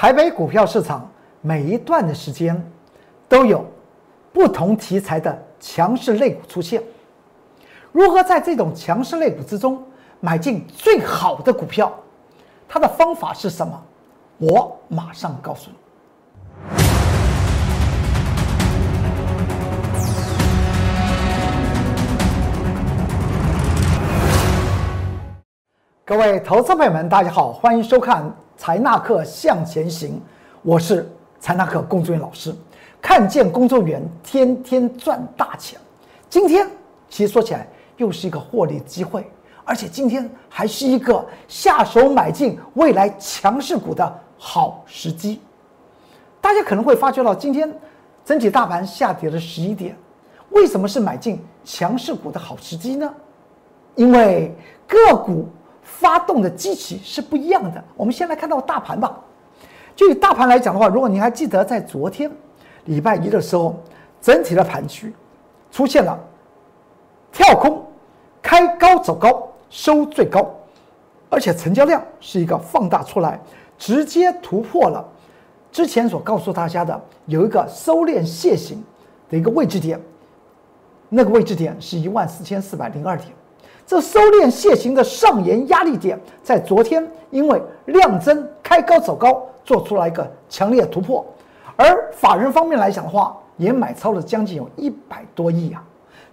台北股票市场每一段的时间都有不同题材的强势类股出现。如何在这种强势类股之中买进最好的股票？它的方法是什么？我马上告诉你。各位投资朋友们，大家好，欢迎收看《财纳克向前行》，我是财纳克工作人员老师。看见工作人员天天赚大钱，今天其实说起来又是一个获利机会，而且今天还是一个下手买进未来强势股的好时机。大家可能会发觉到，今天整体大盘下跌了十一点，为什么是买进强势股的好时机呢？因为个股。发动的机器是不一样的。我们先来看到大盘吧。就以大盘来讲的话，如果你还记得在昨天礼拜一的时候，整体的盘区出现了跳空、开高走高、收最高，而且成交量是一个放大出来，直接突破了之前所告诉大家的有一个收敛楔形的一个位置点，那个位置点是一万四千四百零二点。这收敛楔形的上沿压力点，在昨天因为量增开高走高，做出来一个强烈突破，而法人方面来讲的话，也买超了将近有一百多亿啊，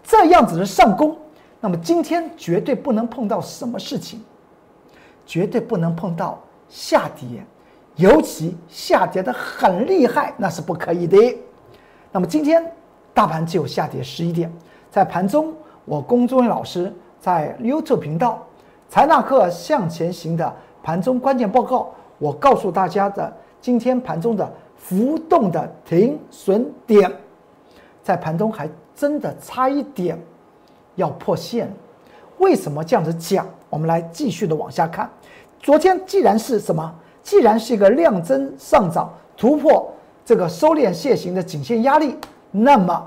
这样子的上攻，那么今天绝对不能碰到什么事情，绝对不能碰到下跌，尤其下跌的很厉害，那是不可以的。那么今天大盘只有下跌十一点，在盘中，我龚忠元老师。在 YouTube 频道“财纳克向前行”的盘中关键报告，我告诉大家的今天盘中的浮动的停损点，在盘中还真的差一点要破线。为什么这样子讲？我们来继续的往下看。昨天既然是什么？既然是一个量增上涨突破这个收敛楔形的颈线压力，那么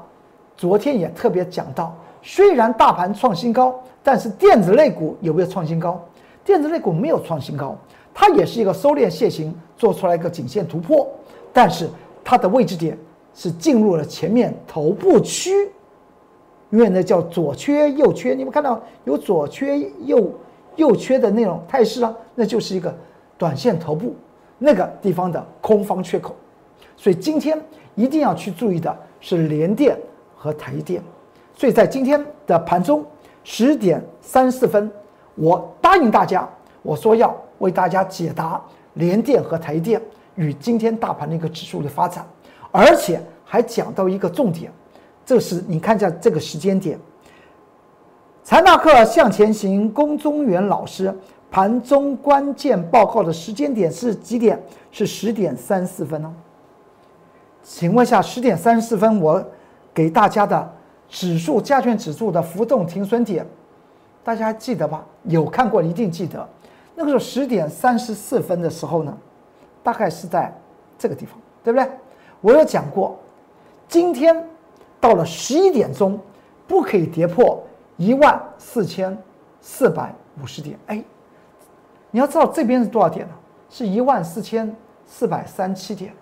昨天也特别讲到，虽然大盘创新高。但是电子类股有没有创新高？电子类股没有创新高，它也是一个收敛楔形做出来一个颈线突破，但是它的位置点是进入了前面头部区，因为那叫左缺右缺，你们看到有左缺右右缺的那种态势啊，那就是一个短线头部那个地方的空方缺口，所以今天一定要去注意的是联电和台电，所以在今天的盘中。十点三四分，我答应大家，我说要为大家解答联电和台电与今天大盘的一个指数的发展，而且还讲到一个重点，这是你看一下这个时间点。财纳克向前行，龚中原老师盘中关键报告的时间点是几点？是十点三四分哦。请问下，十点三十四分我给大家的。指数加权指数的浮动停损点，大家还记得吧？有看过一定记得。那个时候十点三十四分的时候呢，大概是在这个地方，对不对？我有讲过，今天到了十一点钟，不可以跌破一万四千四百五十点。哎，你要知道这边是多少点呢？是一万四千四百三七点。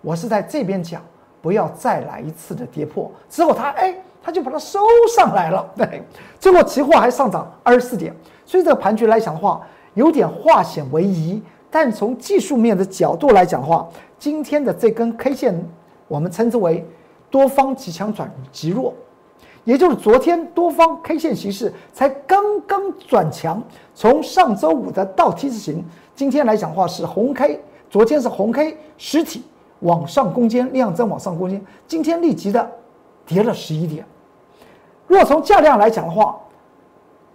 我是在这边讲，不要再来一次的跌破。之后它哎。他就把它收上来了，对，最后期货还上涨二十四点，所以这个盘局来讲的话，有点化险为夷。但从技术面的角度来讲的话，今天的这根 K 线，我们称之为多方极强转极弱，也就是昨天多方 K 线形式才刚刚转强，从上周五的倒 T 字形，今天来讲的话是红 K，昨天是红 K 实体往上攻坚，量增往上攻坚，今天立即的跌了十一点。若从价量来讲的话，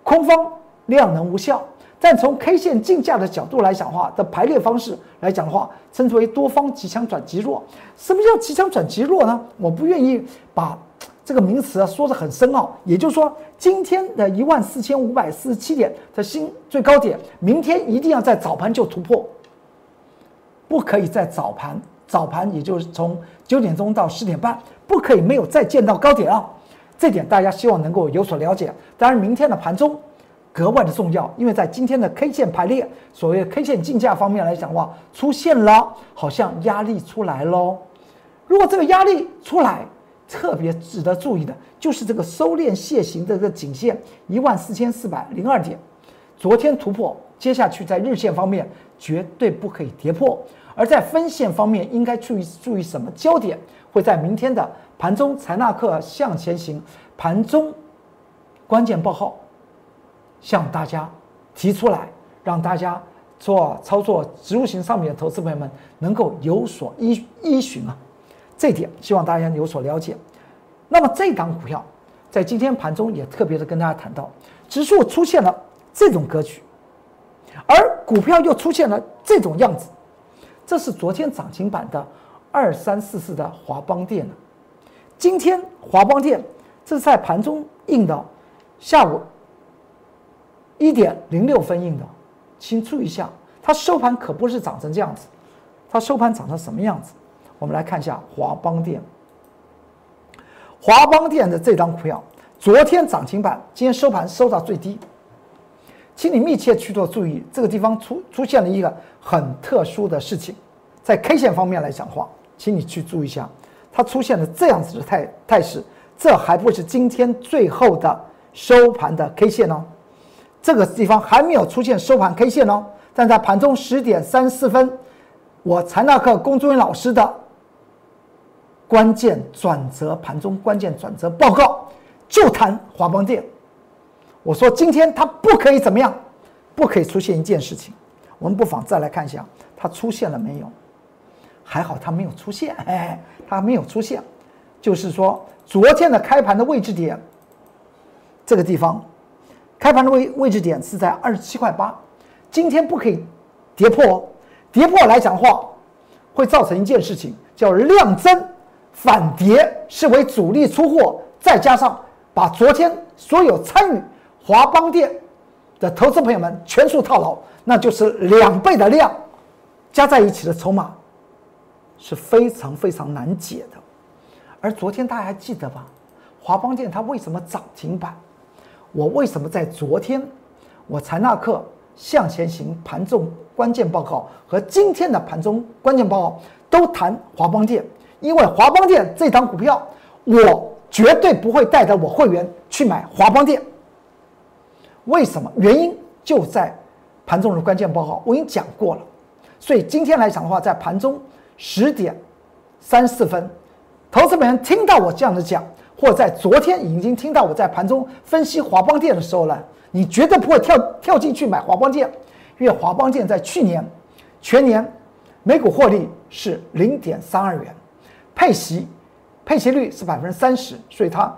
空方量能无效；但从 K 线竞价的角度来讲的话，的排列方式来讲的话，称之为多方极强转极弱。什么叫极强转极弱呢？我不愿意把这个名词啊说的很深奥。也就是说，今天的一万四千五百四十七点的新最高点，明天一定要在早盘就突破，不可以在早盘，早盘也就是从九点钟到十点半，不可以没有再见到高点啊。这点大家希望能够有所了解。当然，明天的盘中格外的重要，因为在今天的 K 线排列，所谓 K 线竞价方面来讲的话，出现了好像压力出来喽。如果这个压力出来，特别值得注意的就是这个收敛楔形的这个颈线一万四千四百零二点，昨天突破，接下去在日线方面绝对不可以跌破。而在分线方面，应该注意注意什么焦点？会在明天的盘中财纳克向前行盘中关键报告向大家提出来，让大家做操作植物型上面的投资朋友们能够有所依依循啊。这点希望大家有所了解。那么这档股票在今天盘中也特别的跟大家谈到，指数出现了这种格局，而股票又出现了这种样子。这是昨天涨停板的二三四四的华邦电今天华邦电这是在盘中印的，下午一点零六分印的，请注意一下，它收盘可不是涨成这样子，它收盘涨成什么样子？我们来看一下华邦电。华邦电的这张股票，昨天涨停板，今天收盘收到最低。请你密切去做注意，这个地方出出现了一个很特殊的事情，在 K 线方面来讲话，请你去注意一下，它出现了这样子的态态势，这还不是今天最后的收盘的 K 线哦，这个地方还没有出现收盘 K 线哦，但在盘中十点三十四分，我财纳克龚忠云老师的关键转折盘中关键转折报告就谈华邦电。我说今天它不可以怎么样，不可以出现一件事情。我们不妨再来看一下它出现了没有？还好它没有出现，哎，它没有出现。就是说昨天的开盘的位置点，这个地方，开盘的位位置点是在二十七块八。今天不可以跌破，跌破来讲话，会造成一件事情，叫量增反跌，视为主力出货，再加上把昨天所有参与。华邦电的投资朋友们全数套牢，那就是两倍的量加在一起的筹码是非常非常难解的。而昨天大家还记得吧？华邦电它为什么涨停板？我为什么在昨天我财纳克向前行盘中关键报告和今天的盘中关键报告都谈华邦电？因为华邦电这档股票，我绝对不会带着我会员去买华邦电。为什么？原因就在盘中的关键报告，我已经讲过了。所以今天来讲的话，在盘中十点三四分，投资本人听到我这样的讲，或在昨天已经听到我在盘中分析华邦电的时候呢，你绝对不会跳跳进去买华邦电，因为华邦电在去年全年每股获利是零点三二元，配息配息率是百分之三十，所以它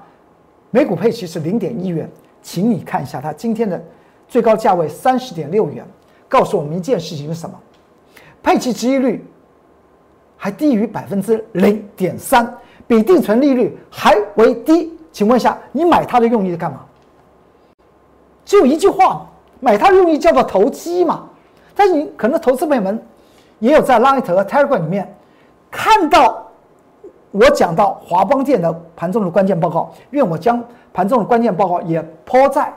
每股配息是零点一元。请你看一下它今天的最高价位三十点六元，告诉我们一件事情是什么？配齐值益率还低于百分之零点三，比定存利率还为低。请问一下，你买它的用意是干嘛？只有一句话嘛，买它的用意叫做投机嘛。但是你可能投资朋友们也有在 Light 和 Telegram 里面看到我讲到华邦电的盘中的关键报告，愿我将。盘中的关键报告也抛在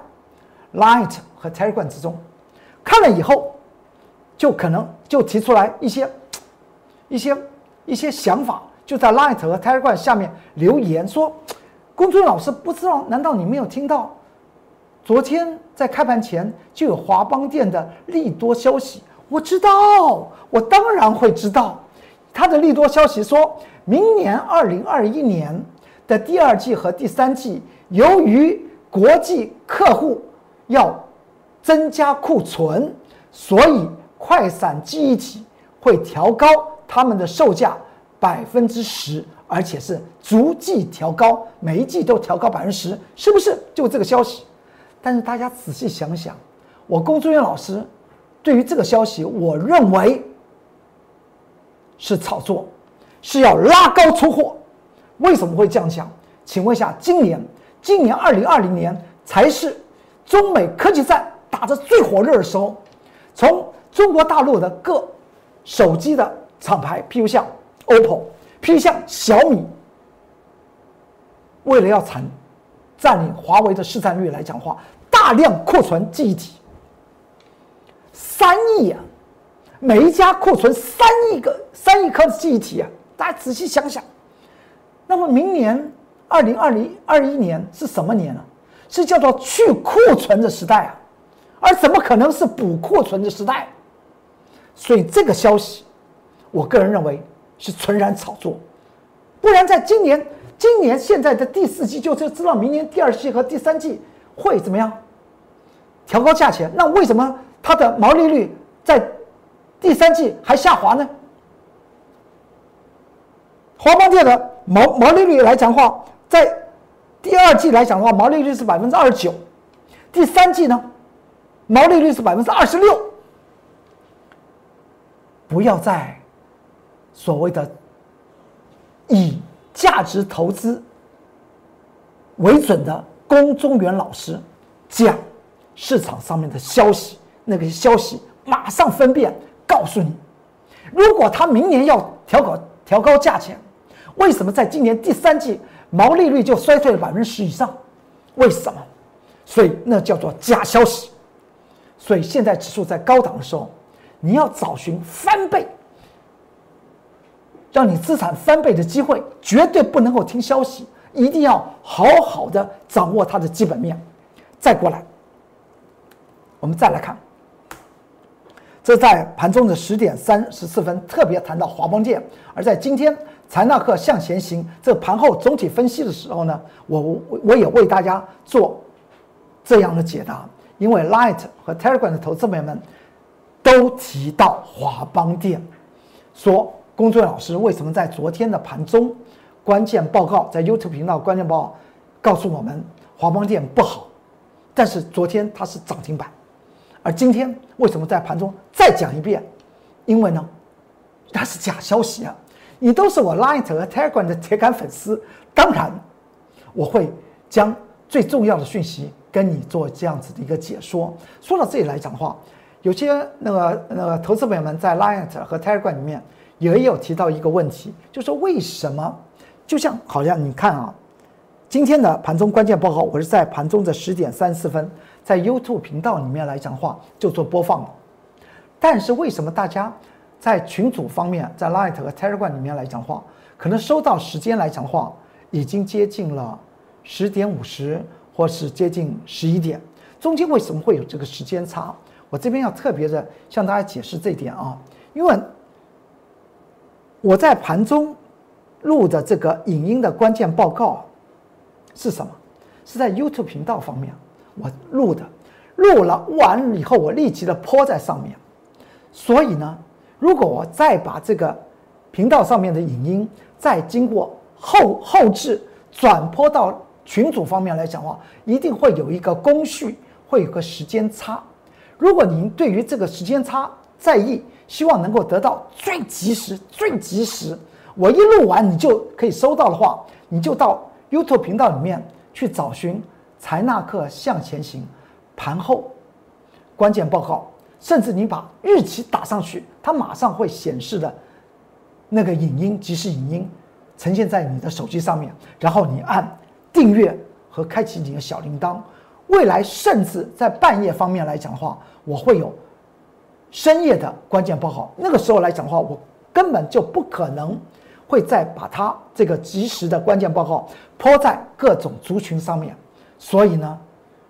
Light 和 Telegram 之中，看了以后，就可能就提出来一些一些一些想法，就在 Light 和 Telegram 下面留言说：“公孙老师不知道，难道你没有听到？昨天在开盘前就有华邦电的利多消息？我知道，我当然会知道。他的利多消息说，明年二零二一年的第二季和第三季。”由于国际客户要增加库存，所以快闪记忆体会调高他们的售价百分之十，而且是逐季调高，每一季都调高百分之十，是不是？就这个消息。但是大家仔细想想，我龚志远老师对于这个消息，我认为是炒作，是要拉高出货。为什么会这样讲？请问一下，今年？今年二零二零年才是中美科技战打得最火热的时候。从中国大陆的各手机的厂牌，譬如像 OPPO，譬如像小米，为了要产占领华为的市占率来讲话，大量库存记忆体，三亿啊！每一家库存三亿个三亿颗的记忆体啊！大家仔细想想，那么明年二零二零二一年是什么年呢？是叫做去库存的时代啊！而怎么可能是补库存的时代？所以这个消息，我个人认为是纯然炒作，不然在今年今年现在的第四季就就知道明年第二季和第三季会怎么样调高价钱。那为什么它的毛利率在第三季还下滑呢？华邦电的毛毛利率来讲的话，在第二季来讲的话，毛利率是百分之二十九，第三季呢，毛利率是百分之二十六。不要再所谓的以价值投资为准的龚中原老师讲市场上面的消息，那个消息马上分辨告诉你，如果他明年要调高调高价钱，为什么在今年第三季毛利率就衰退了百分之十以上？为什么？所以那叫做假消息。所以现在指数在高档的时候。你要找寻翻倍，让你资产翻倍的机会，绝对不能够听消息，一定要好好的掌握它的基本面。再过来，我们再来看，这在盘中的十点三十四分特别谈到华邦电，而在今天财纳克向前行这盘后总体分析的时候呢，我我也为大家做这样的解答，因为 Light 和 Telegram 的投资朋友们。都提到华邦电，说龚俊老师为什么在昨天的盘中关键报告，在 YouTube 频道关键报告告诉我们华邦电不好，但是昨天它是涨停板，而今天为什么在盘中再讲一遍？因为呢，它是假消息啊！你都是我 Light 和 Telegram 的铁杆粉丝，当然我会将最重要的讯息跟你做这样子的一个解说。说到这里来讲的话。有些那个那个投资朋友们在 Light 和 Telegram 里面也有提到一个问题，就是为什么？就像好像你看啊，今天的盘中关键报告，我是在盘中的十点三十四分，在 YouTube 频道里面来讲话就做播放了。但是为什么大家在群组方面，在 Line 和 Telegram 里面来讲话，可能收到时间来讲话已经接近了十点五十，或是接近十一点，中间为什么会有这个时间差？我这边要特别的向大家解释这一点啊，因为我在盘中录的这个影音的关键报告是什么？是在 YouTube 频道方面我录的，录了完以后我立即的泼在上面。所以呢，如果我再把这个频道上面的影音再经过后后置转播到群组方面来讲的话，一定会有一个工序，会有个时间差。如果您对于这个时间差在意，希望能够得到最及时、最及时，我一录完你就可以收到的话，你就到 YouTube 频道里面去找寻财纳克向前行盘后关键报告，甚至你把日期打上去，它马上会显示的那个影音即时影音呈现在你的手机上面，然后你按订阅和开启你的小铃铛。未来甚至在半夜方面来讲的话，我会有深夜的关键报告。那个时候来讲的话，我根本就不可能会再把它这个及时的关键报告抛在各种族群上面。所以呢，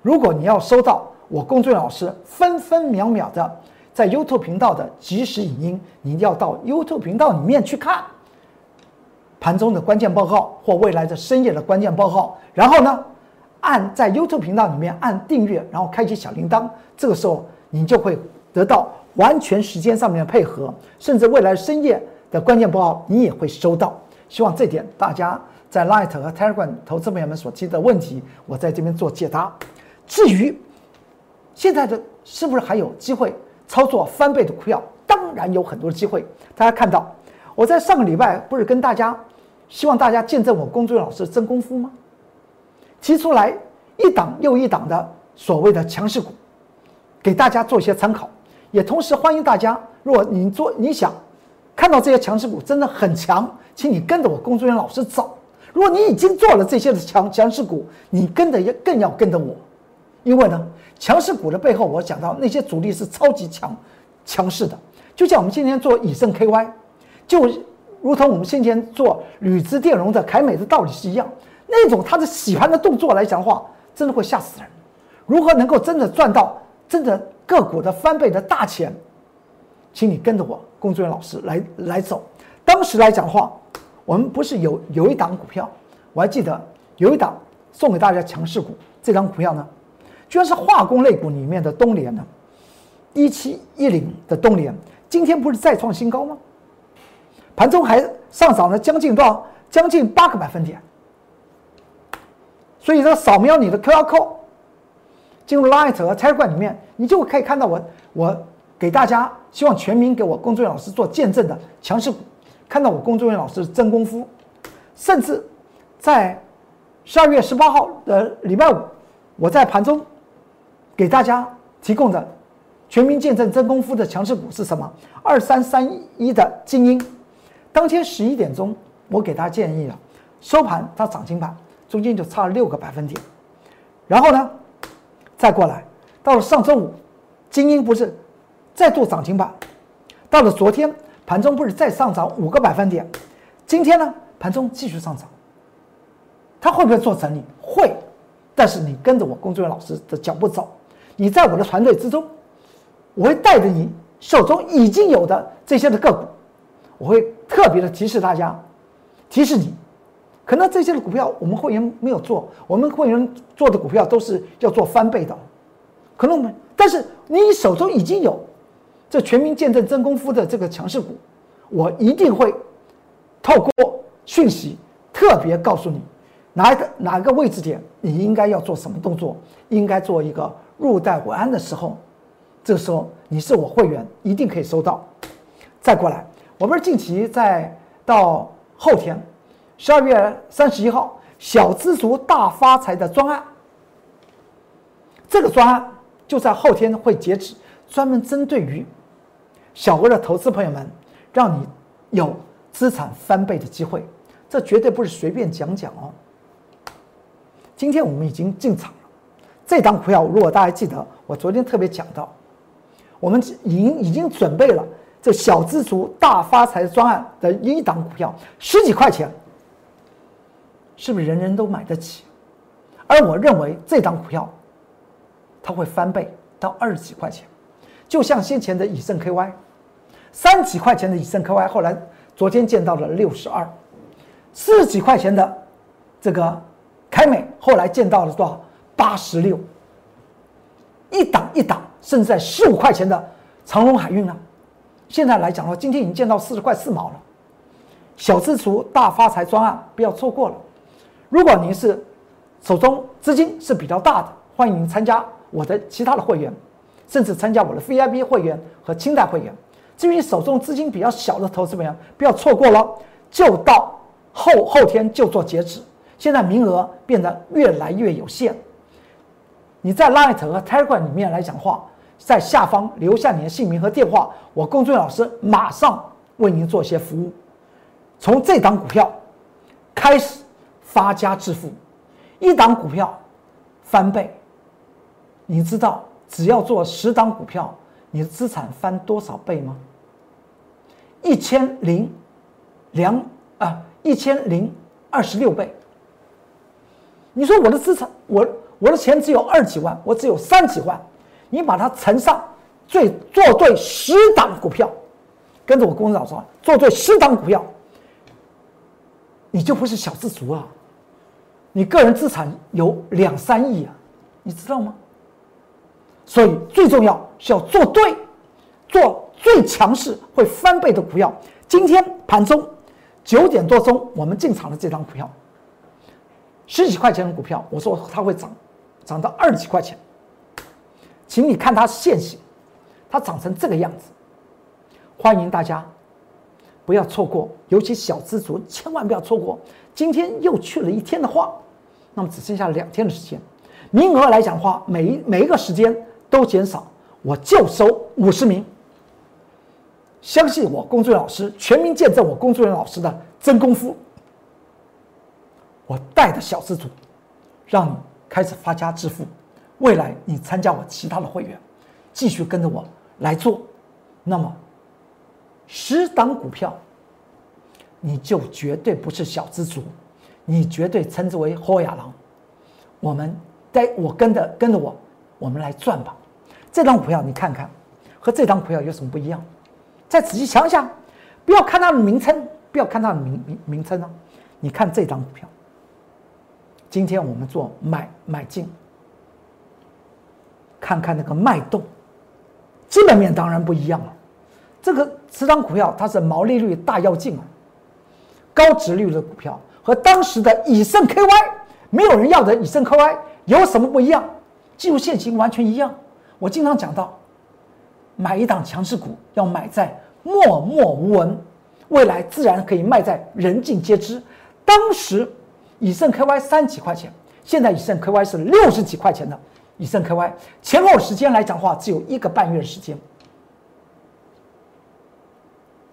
如果你要收到我龚俊老师分分秒秒的在 YouTube 频道的即时影音，你要到 YouTube 频道里面去看盘中的关键报告或未来的深夜的关键报告。然后呢？按在 YouTube 频道里面按订阅，然后开启小铃铛，这个时候你就会得到完全时间上面的配合，甚至未来深夜的关键报告你也会收到。希望这点大家在 Light 和 Telegram 投资朋友们所提的问题，我在这边做解答。至于现在的是不是还有机会操作翻倍的股票，当然有很多机会。大家看到我在上个礼拜不是跟大家希望大家见证我龚俊老师真功夫吗？提出来一档又一档的所谓的强势股，给大家做一些参考，也同时欢迎大家，如果你做你想看到这些强势股真的很强，请你跟着我工作人员老师走。如果你已经做了这些的强强势股，你跟着也更要跟着我，因为呢，强势股的背后，我讲到那些主力是超级强强势的，就像我们今天做以盛 KY，就如同我们先前做铝资电容的凯美的道理是一样，那种他的洗盘的动作来讲的话，真的会吓死人。如何能够真的赚到真的个股的翻倍的大钱？请你跟着我工作人员老师来来走。当时来讲话，我们不是有有一档股票，我还记得有一档送给大家强势股，这张股票呢？居然是化工类股里面的东联呢，一七一零的东联，今天不是再创新高吗？盘中还上涨了将近多少？将近八个百分点。所以说，扫描你的 QR code，进入 Light 和财管里面，你就可以看到我我给大家希望全民给我工作老师做见证的强势股，看到我工作人员老师真功夫，甚至在十二月十八号的礼拜五，我在盘中。给大家提供的全民见证真功夫的强势股是什么？二三三一的精英，当天十一点钟，我给大家建议了，收盘它涨停板，中间就差了六个百分点。然后呢，再过来，到了上周五，精英不是再度涨停板，到了昨天盘中不是再上涨五个百分点，今天呢盘中继续上涨，它会不会做整理？会，但是你跟着我工作人员老师的脚步走。你在我的团队之中，我会带着你手中已经有的这些的个股，我会特别的提示大家，提示你，可能这些的股票我们会员没有做，我们会员做的股票都是要做翻倍的，可能我们，但是你手中已经有这全民见证真功夫的这个强势股，我一定会透过讯息特别告诉你，哪一个哪个位置点你应该要做什么动作，应该做一个。入袋为安的时候，这时候你是我会员，一定可以收到。再过来，我们近期在到后天，十二月三十一号，小资族大发财的专案，这个专案就在后天会截止，专门针对于小额的投资朋友们，让你有资产翻倍的机会。这绝对不是随便讲讲哦。今天我们已经进场了。这档股票，如果大家记得，我昨天特别讲到，我们已经已经准备了这小资族大发财专案的一档股票，十几块钱，是不是人人都买得起？而我认为这档股票，它会翻倍到二十几块钱，就像先前的以盛 KY，三几块钱的以盛 KY，后来昨天见到了六十二，四几块钱的这个凯美，后来见到了多少？八十六，一档一档，甚至在十五块钱的长隆海运呢？现在来讲的话，今天已经见到四十块四毛了。小资族大发财专案，不要错过了。如果您是手中资金是比较大的，欢迎您参加我的其他的会员，甚至参加我的 VIP 会员和清代会员。至于手中资金比较小的投资者，不要错过了，就到后后天就做截止。现在名额变得越来越有限。你在 Light 和 Telegram 里面来讲话，在下方留下你的姓名和电话，我工作人员老师马上为您做一些服务。从这档股票开始发家致富，一档股票翻倍，你知道只要做十档股票，你的资产翻多少倍吗？一千零两啊，一千零二十六倍。你说我的资产我？我的钱只有二几万，我只有三几万，你把它乘上，最做对十档股票，跟着我公司老说，做对十档股票，你就不是小资族啊，你个人资产有两三亿啊，你知道吗？所以最重要是要做对，做最强势会翻倍的股票。今天盘中九点多钟我们进场的这张股票，十几块钱的股票，我说它会涨。涨到二十几块钱，请你看它现形，它长成这个样子。欢迎大家不要错过，尤其小资族千万不要错过。今天又去了一天的话，那么只剩下两天的时间，名额来讲的话，每一每一个时间都减少，我就收五十名。相信我，工作人员老师全民见证我工作人员老师的真功夫，我带的小资族，让你。开始发家致富，未来你参加我其他的会员，继续跟着我来做，那么十档股票，你就绝对不是小资族，你绝对称之为豁亚郎。我们带我跟着跟着我，我们来赚吧。这张股票你看看，和这张股票有什么不一样？再仔细想想，不要看它的名称，不要看它的名名名称啊！你看这张股票，今天我们做买买进，看看那个脉动，基本面当然不一样了。这个这张股票它是毛利率大要进啊，高值率的股票和当时的以盛 KY 没有人要的以盛 KY 有什么不一样？技术线型完全一样。我经常讲到。买一档强势股，要买在默默无闻，未来自然可以卖在人尽皆知。当时以盛 KY 三几块钱，现在以盛 KY 是六十几块钱的以盛 KY，前后时间来讲的话，只有一个半月时间。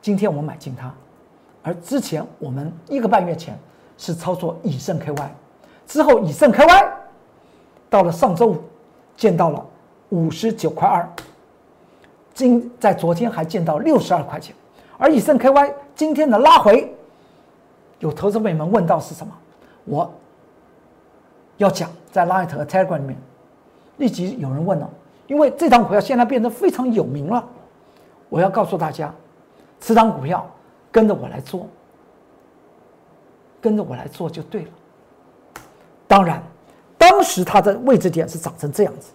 今天我们买进它，而之前我们一个半月前是操作以盛 KY，之后以盛 KY 到了上周五见到了五十九块二。今在昨天还见到六十二块钱，而以盛 KY 今天的拉回，有投资朋友们问到是什么？我要讲在 Light 和 Telegram 里面，立即有人问了，因为这张股票现在变得非常有名了，我要告诉大家，这张股票跟着我来做，跟着我来做就对了。当然，当时它的位置点是长成这样子，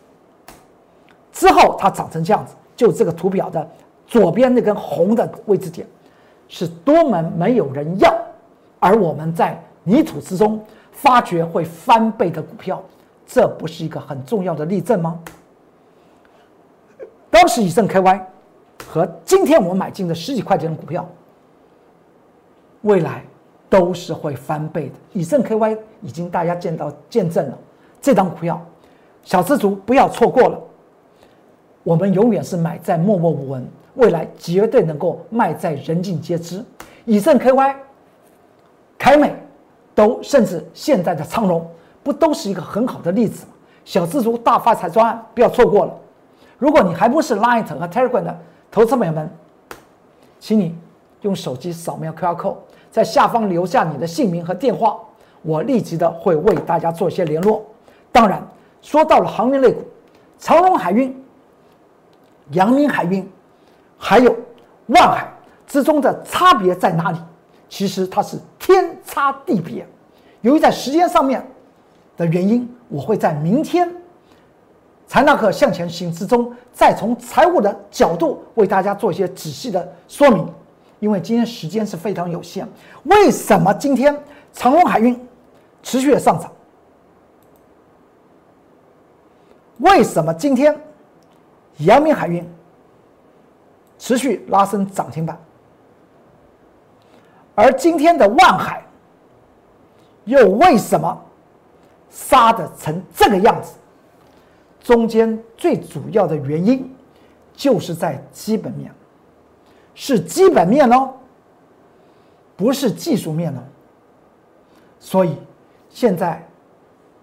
之后它长成这样子。就这个图表的左边那根红的位置点，是多么没有人要，而我们在泥土之中发掘会翻倍的股票，这不是一个很重要的例证吗？当时以盛 KY 和今天我们买进的十几块钱的股票，未来都是会翻倍的。以盛 KY 已经大家见到见证了，这张股票，小资族不要错过了。我们永远是买在默默无闻，未来绝对能够卖在人尽皆知。以盛 KY、凯美，都甚至现在的昌隆，不都是一个很好的例子吗？小资族大发财专案不要错过了。如果你还不是 Line 和 Telegram 的投资朋友们，请你用手机扫描 QR code，在下方留下你的姓名和电话，我立即的会为大家做一些联络。当然，说到了航运类股，长荣海运。阳明海运，还有万海之中的差别在哪里？其实它是天差地别。由于在时间上面的原因，我会在明天财纳克向前行之中，再从财务的角度为大家做一些仔细的说明。因为今天时间是非常有限，为什么今天长荣海运持续的上涨？为什么今天？阳明海运持续拉升涨停板，而今天的万海又为什么杀的成这个样子？中间最主要的原因就是在基本面，是基本面哦，不是技术面哦。所以现在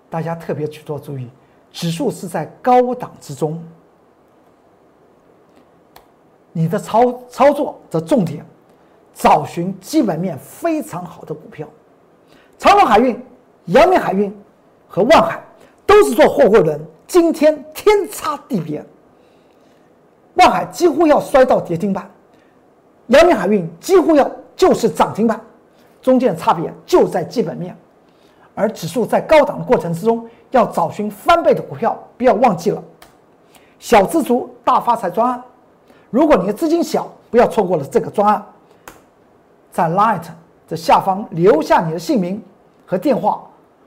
大家特别去做注意，指数是在高档之中。你的操操作的重点，找寻基本面非常好的股票，长荣海运、阳明海运和万海都是做货柜轮，今天天差地别。万海几乎要摔到跌停板，阳明海运几乎要就是涨停板，中间的差别就在基本面。而指数在高档的过程之中，要找寻翻倍的股票，不要忘记了小资族大发财专案。如果你的资金小，不要错过了这个专案。在 Light 的下方留下你的姓名和电话，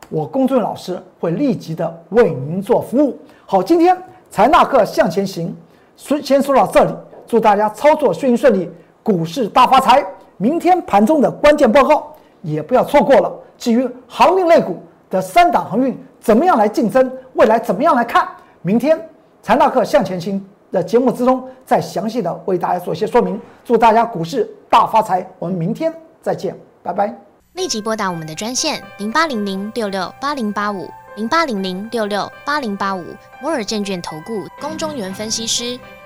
我公众老师会立即的为您做服务。好，今天财纳克向前行，说先说到这里，祝大家操作顺顺利，股市大发财。明天盘中的关键报告也不要错过了。至于航运类股的三档航运怎么样来竞争，未来怎么样来看，明天财纳克向前行。的节目之中，再详细的为大家做一些说明。祝大家股市大发财！我们明天再见，拜拜。立即拨打我们的专线零八零零六六八零八五。零八零零六六八零八五摩尔证券投顾龚中原分析师。